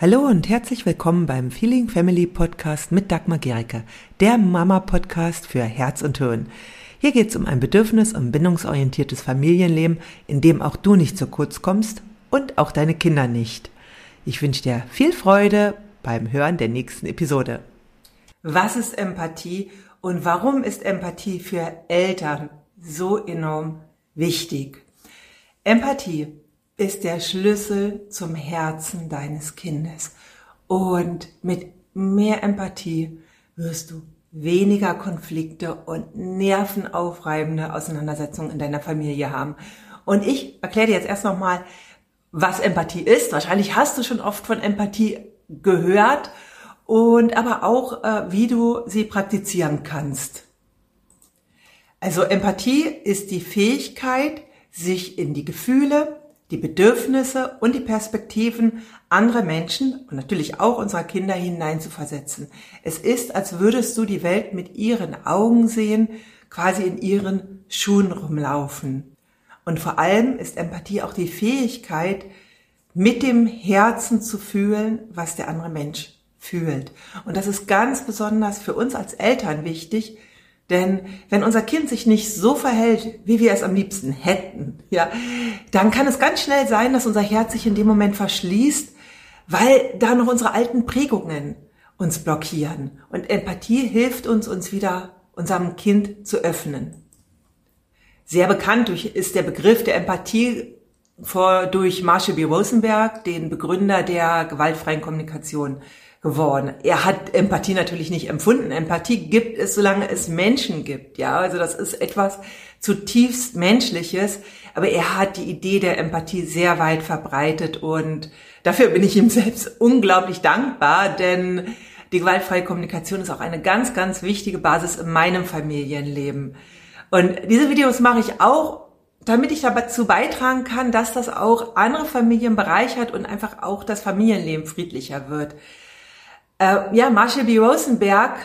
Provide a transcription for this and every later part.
Hallo und herzlich willkommen beim Feeling Family Podcast mit Dagmar Gericke, der Mama-Podcast für Herz und Hirn. Hier geht es um ein bedürfnis- und bindungsorientiertes Familienleben, in dem auch du nicht zu kurz kommst und auch deine Kinder nicht. Ich wünsche dir viel Freude beim Hören der nächsten Episode. Was ist Empathie und warum ist Empathie für Eltern so enorm wichtig? Empathie ist der Schlüssel zum Herzen deines Kindes. Und mit mehr Empathie wirst du weniger Konflikte und nervenaufreibende Auseinandersetzungen in deiner Familie haben. Und ich erkläre dir jetzt erst nochmal, was Empathie ist. Wahrscheinlich hast du schon oft von Empathie gehört und aber auch, äh, wie du sie praktizieren kannst. Also Empathie ist die Fähigkeit, sich in die Gefühle, die Bedürfnisse und die Perspektiven anderer Menschen und natürlich auch unserer Kinder hineinzuversetzen. Es ist, als würdest du die Welt mit ihren Augen sehen, quasi in ihren Schuhen rumlaufen. Und vor allem ist Empathie auch die Fähigkeit, mit dem Herzen zu fühlen, was der andere Mensch fühlt. Und das ist ganz besonders für uns als Eltern wichtig, denn wenn unser Kind sich nicht so verhält, wie wir es am liebsten hätten, ja, dann kann es ganz schnell sein, dass unser Herz sich in dem Moment verschließt, weil da noch unsere alten Prägungen uns blockieren. Und Empathie hilft uns, uns wieder unserem Kind zu öffnen. Sehr bekannt ist der Begriff der Empathie vor, durch Marshall B. Rosenberg, den Begründer der gewaltfreien Kommunikation geworden. Er hat Empathie natürlich nicht empfunden. Empathie gibt es, solange es Menschen gibt. Ja, also das ist etwas zutiefst Menschliches. Aber er hat die Idee der Empathie sehr weit verbreitet und dafür bin ich ihm selbst unglaublich dankbar, denn die gewaltfreie Kommunikation ist auch eine ganz, ganz wichtige Basis in meinem Familienleben. Und diese Videos mache ich auch, damit ich dazu beitragen kann, dass das auch andere Familien bereichert und einfach auch das Familienleben friedlicher wird. Äh, ja, Marshall B. Rosenberg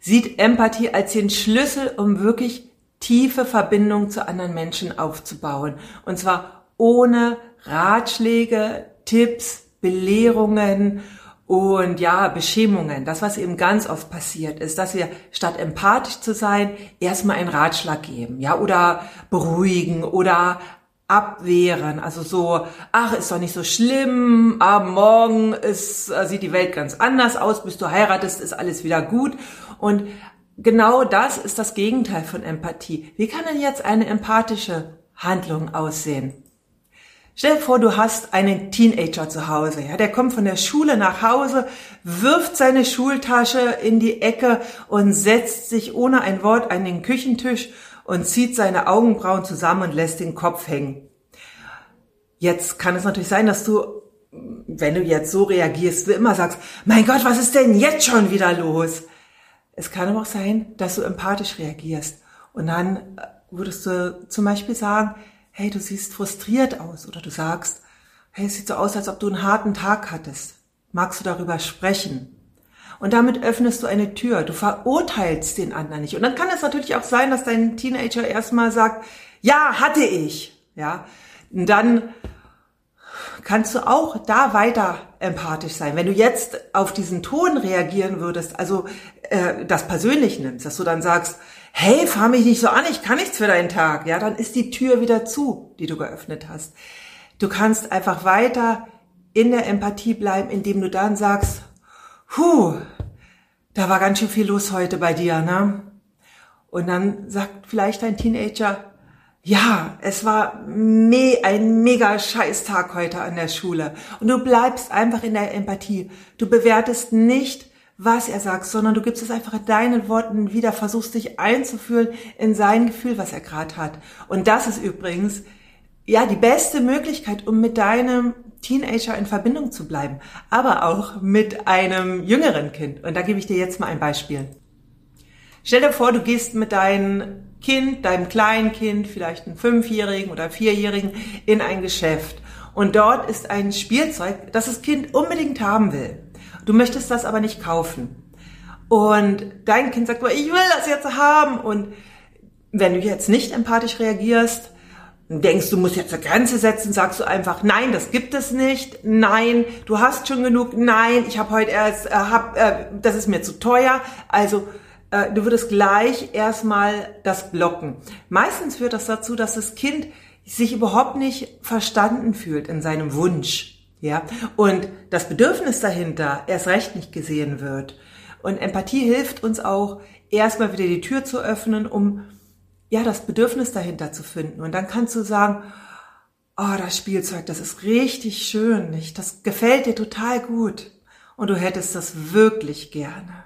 sieht Empathie als den Schlüssel, um wirklich tiefe Verbindungen zu anderen Menschen aufzubauen. Und zwar ohne Ratschläge, Tipps, Belehrungen und ja, Beschämungen. Das, was eben ganz oft passiert ist, dass wir statt empathisch zu sein, erstmal einen Ratschlag geben, ja, oder beruhigen oder abwehren. Also so, ach, ist doch nicht so schlimm, ah, morgen ist, äh, sieht die Welt ganz anders aus, bis du heiratest, ist alles wieder gut. Und genau das ist das Gegenteil von Empathie. Wie kann denn jetzt eine empathische Handlung aussehen? Stell dir vor, du hast einen Teenager zu Hause, ja, der kommt von der Schule nach Hause, wirft seine Schultasche in die Ecke und setzt sich ohne ein Wort an den Küchentisch und zieht seine Augenbrauen zusammen und lässt den Kopf hängen. Jetzt kann es natürlich sein, dass du, wenn du jetzt so reagierst, wie immer sagst, mein Gott, was ist denn jetzt schon wieder los? Es kann aber auch sein, dass du empathisch reagierst. Und dann äh, würdest du zum Beispiel sagen, hey, du siehst frustriert aus. Oder du sagst, hey, es sieht so aus, als ob du einen harten Tag hattest. Magst du darüber sprechen? Und damit öffnest du eine Tür. Du verurteilst den anderen nicht. Und dann kann es natürlich auch sein, dass dein Teenager erstmal sagt, ja, hatte ich. Ja. Und dann kannst du auch da weiter empathisch sein. Wenn du jetzt auf diesen Ton reagieren würdest, also äh, das persönlich nimmst, dass du dann sagst, hey, fahr mich nicht so an, ich kann nichts für deinen Tag, ja, dann ist die Tür wieder zu, die du geöffnet hast. Du kannst einfach weiter in der Empathie bleiben, indem du dann sagst, Puh, da war ganz schön viel los heute bei dir, ne? Und dann sagt vielleicht dein Teenager, ja, es war me ein mega Scheißtag heute an der Schule. Und du bleibst einfach in der Empathie. Du bewertest nicht, was er sagt, sondern du gibst es einfach in deinen Worten wieder, versuchst dich einzufühlen in sein Gefühl, was er gerade hat. Und das ist übrigens, ja, die beste Möglichkeit, um mit deinem Teenager in Verbindung zu bleiben, aber auch mit einem jüngeren Kind. Und da gebe ich dir jetzt mal ein Beispiel. Stell dir vor, du gehst mit deinem Kind, deinem kleinen Kind, vielleicht einem Fünfjährigen oder Vierjährigen, in ein Geschäft. Und dort ist ein Spielzeug, das das Kind unbedingt haben will. Du möchtest das aber nicht kaufen. Und dein Kind sagt, ich will das jetzt haben. Und wenn du jetzt nicht empathisch reagierst, denkst, du musst jetzt eine Grenze setzen, sagst du einfach, nein, das gibt es nicht, nein, du hast schon genug, nein, ich habe heute erst, äh, hab, äh, das ist mir zu teuer. Also äh, du würdest gleich erstmal das blocken. Meistens führt das dazu, dass das Kind sich überhaupt nicht verstanden fühlt in seinem Wunsch. Ja, und das Bedürfnis dahinter erst recht nicht gesehen wird. Und Empathie hilft uns auch, erstmal wieder die Tür zu öffnen, um ja, das Bedürfnis dahinter zu finden. Und dann kannst du sagen, oh, das Spielzeug, das ist richtig schön, nicht? Das gefällt dir total gut. Und du hättest das wirklich gerne.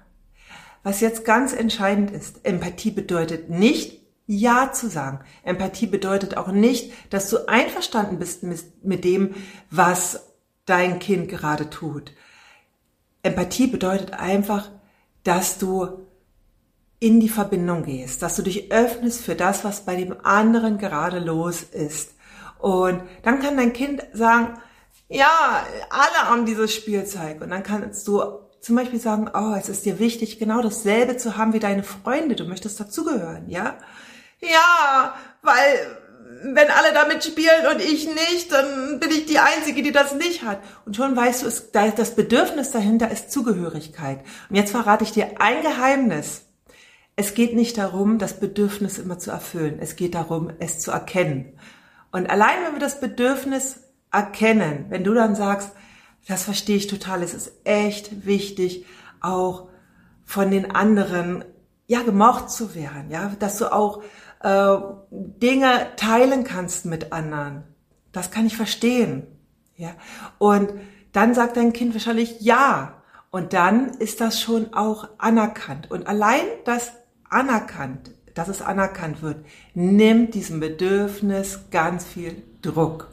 Was jetzt ganz entscheidend ist, Empathie bedeutet nicht, Ja zu sagen. Empathie bedeutet auch nicht, dass du einverstanden bist mit dem, was dein Kind gerade tut. Empathie bedeutet einfach, dass du in die Verbindung gehst, dass du dich öffnest für das, was bei dem anderen gerade los ist. Und dann kann dein Kind sagen, ja, alle haben dieses Spielzeug. Und dann kannst du zum Beispiel sagen, oh, es ist dir wichtig, genau dasselbe zu haben wie deine Freunde. Du möchtest dazugehören, ja? Ja, weil wenn alle damit spielen und ich nicht, dann bin ich die Einzige, die das nicht hat. Und schon weißt du, es, das Bedürfnis dahinter ist Zugehörigkeit. Und jetzt verrate ich dir ein Geheimnis. Es geht nicht darum, das Bedürfnis immer zu erfüllen. Es geht darum, es zu erkennen. Und allein wenn wir das Bedürfnis erkennen, wenn du dann sagst, das verstehe ich total, es ist echt wichtig, auch von den anderen, ja, gemocht zu werden, ja, dass du auch äh, Dinge teilen kannst mit anderen. Das kann ich verstehen, ja. Und dann sagt dein Kind wahrscheinlich ja. Und dann ist das schon auch anerkannt. Und allein das anerkannt, dass es anerkannt wird, nimmt diesem Bedürfnis ganz viel Druck.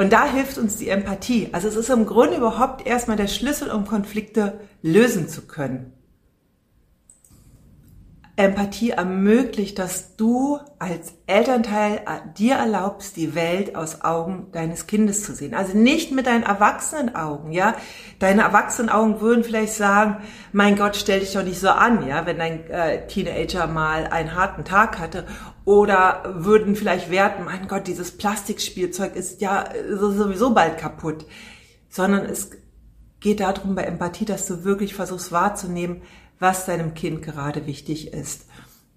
Und da hilft uns die Empathie. Also es ist im Grunde überhaupt erstmal der Schlüssel, um Konflikte lösen zu können. Empathie ermöglicht, dass du als Elternteil äh, dir erlaubst, die Welt aus Augen deines Kindes zu sehen. Also nicht mit deinen erwachsenen Augen, ja. Deine erwachsenen Augen würden vielleicht sagen, mein Gott, stell dich doch nicht so an, ja, wenn dein äh, Teenager mal einen harten Tag hatte. Oder würden vielleicht werten, mein Gott, dieses Plastikspielzeug ist ja sowieso bald kaputt. Sondern es geht darum bei Empathie, dass du wirklich versuchst wahrzunehmen, was deinem Kind gerade wichtig ist.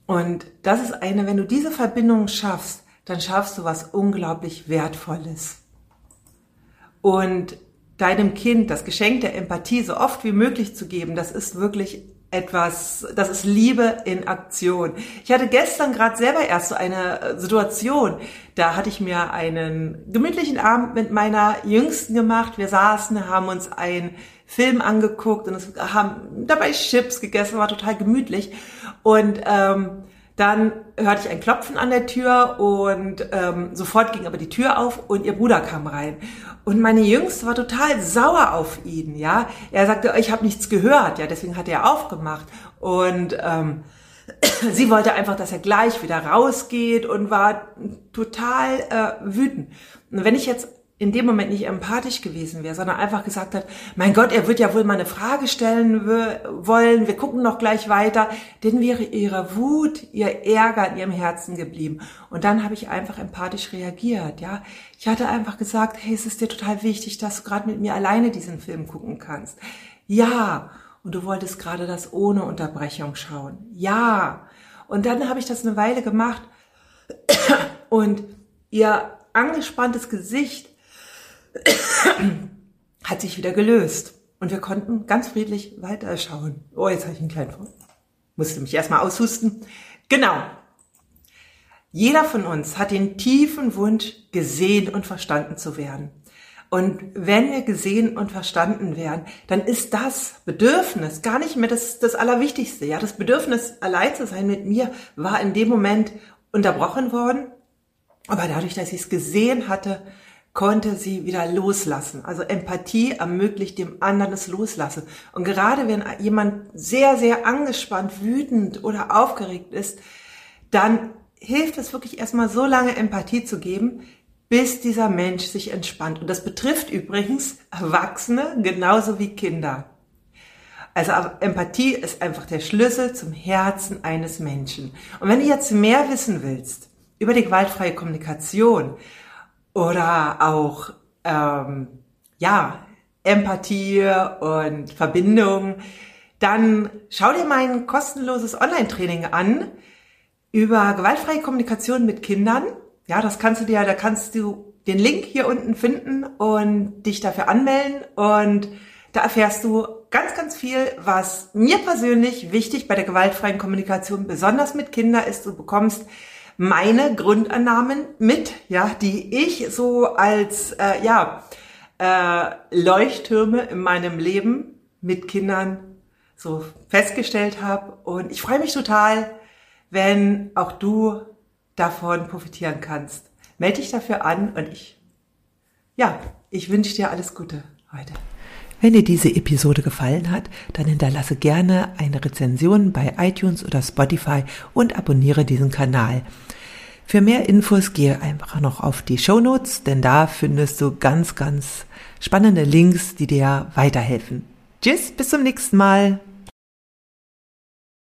Und das ist eine, wenn du diese Verbindung schaffst, dann schaffst du was unglaublich Wertvolles. Und deinem Kind das Geschenk der Empathie so oft wie möglich zu geben, das ist wirklich etwas, das ist Liebe in Aktion. Ich hatte gestern gerade selber erst so eine äh, Situation, da hatte ich mir einen gemütlichen Abend mit meiner Jüngsten gemacht. Wir saßen, haben uns einen Film angeguckt und haben dabei Chips gegessen, war total gemütlich. Und ähm, dann hörte ich ein Klopfen an der Tür und ähm, sofort ging aber die Tür auf und ihr Bruder kam rein. Und meine Jüngste war total sauer auf ihn, ja. Er sagte, ich habe nichts gehört, ja, deswegen hat er aufgemacht. Und ähm, sie wollte einfach, dass er gleich wieder rausgeht und war total äh, wütend. Und wenn ich jetzt in dem Moment nicht empathisch gewesen wäre, sondern einfach gesagt hat, mein Gott, er wird ja wohl mal eine Frage stellen wollen, wir gucken noch gleich weiter, dann wäre ihre Wut, ihr Ärger in ihrem Herzen geblieben. Und dann habe ich einfach empathisch reagiert, ja. Ich hatte einfach gesagt, hey, es ist dir total wichtig, dass du gerade mit mir alleine diesen Film gucken kannst. Ja. Und du wolltest gerade das ohne Unterbrechung schauen. Ja. Und dann habe ich das eine Weile gemacht und ihr angespanntes Gesicht hat sich wieder gelöst. Und wir konnten ganz friedlich weiterschauen. Oh, jetzt habe ich einen kleinen Vor. Musste mich erstmal aushusten. Genau. Jeder von uns hat den tiefen Wunsch, gesehen und verstanden zu werden. Und wenn wir gesehen und verstanden werden, dann ist das Bedürfnis gar nicht mehr das, das Allerwichtigste. Ja, das Bedürfnis, allein zu sein mit mir, war in dem Moment unterbrochen worden. Aber dadurch, dass ich es gesehen hatte, konnte sie wieder loslassen. Also Empathie ermöglicht dem anderen das Loslassen. Und gerade wenn jemand sehr, sehr angespannt, wütend oder aufgeregt ist, dann hilft es wirklich erstmal so lange Empathie zu geben, bis dieser Mensch sich entspannt. Und das betrifft übrigens Erwachsene genauso wie Kinder. Also Empathie ist einfach der Schlüssel zum Herzen eines Menschen. Und wenn du jetzt mehr wissen willst, über die gewaltfreie Kommunikation oder auch ähm, ja Empathie und Verbindung, dann schau dir mein kostenloses Online-Training an über gewaltfreie Kommunikation mit Kindern. Ja, das kannst du dir, da kannst du den Link hier unten finden und dich dafür anmelden und da erfährst du ganz, ganz viel, was mir persönlich wichtig bei der gewaltfreien Kommunikation, besonders mit Kindern ist. Du bekommst meine Grundannahmen mit, ja, die ich so als, äh, ja, äh, Leuchttürme in meinem Leben mit Kindern so festgestellt habe. Und ich freue mich total, wenn auch du davon profitieren kannst. Melde dich dafür an und ich, ja, ich wünsche dir alles Gute heute. Wenn dir diese Episode gefallen hat, dann hinterlasse gerne eine Rezension bei iTunes oder Spotify und abonniere diesen Kanal. Für mehr Infos gehe einfach noch auf die Show Notes, denn da findest du ganz, ganz spannende Links, die dir weiterhelfen. Tschüss, bis zum nächsten Mal.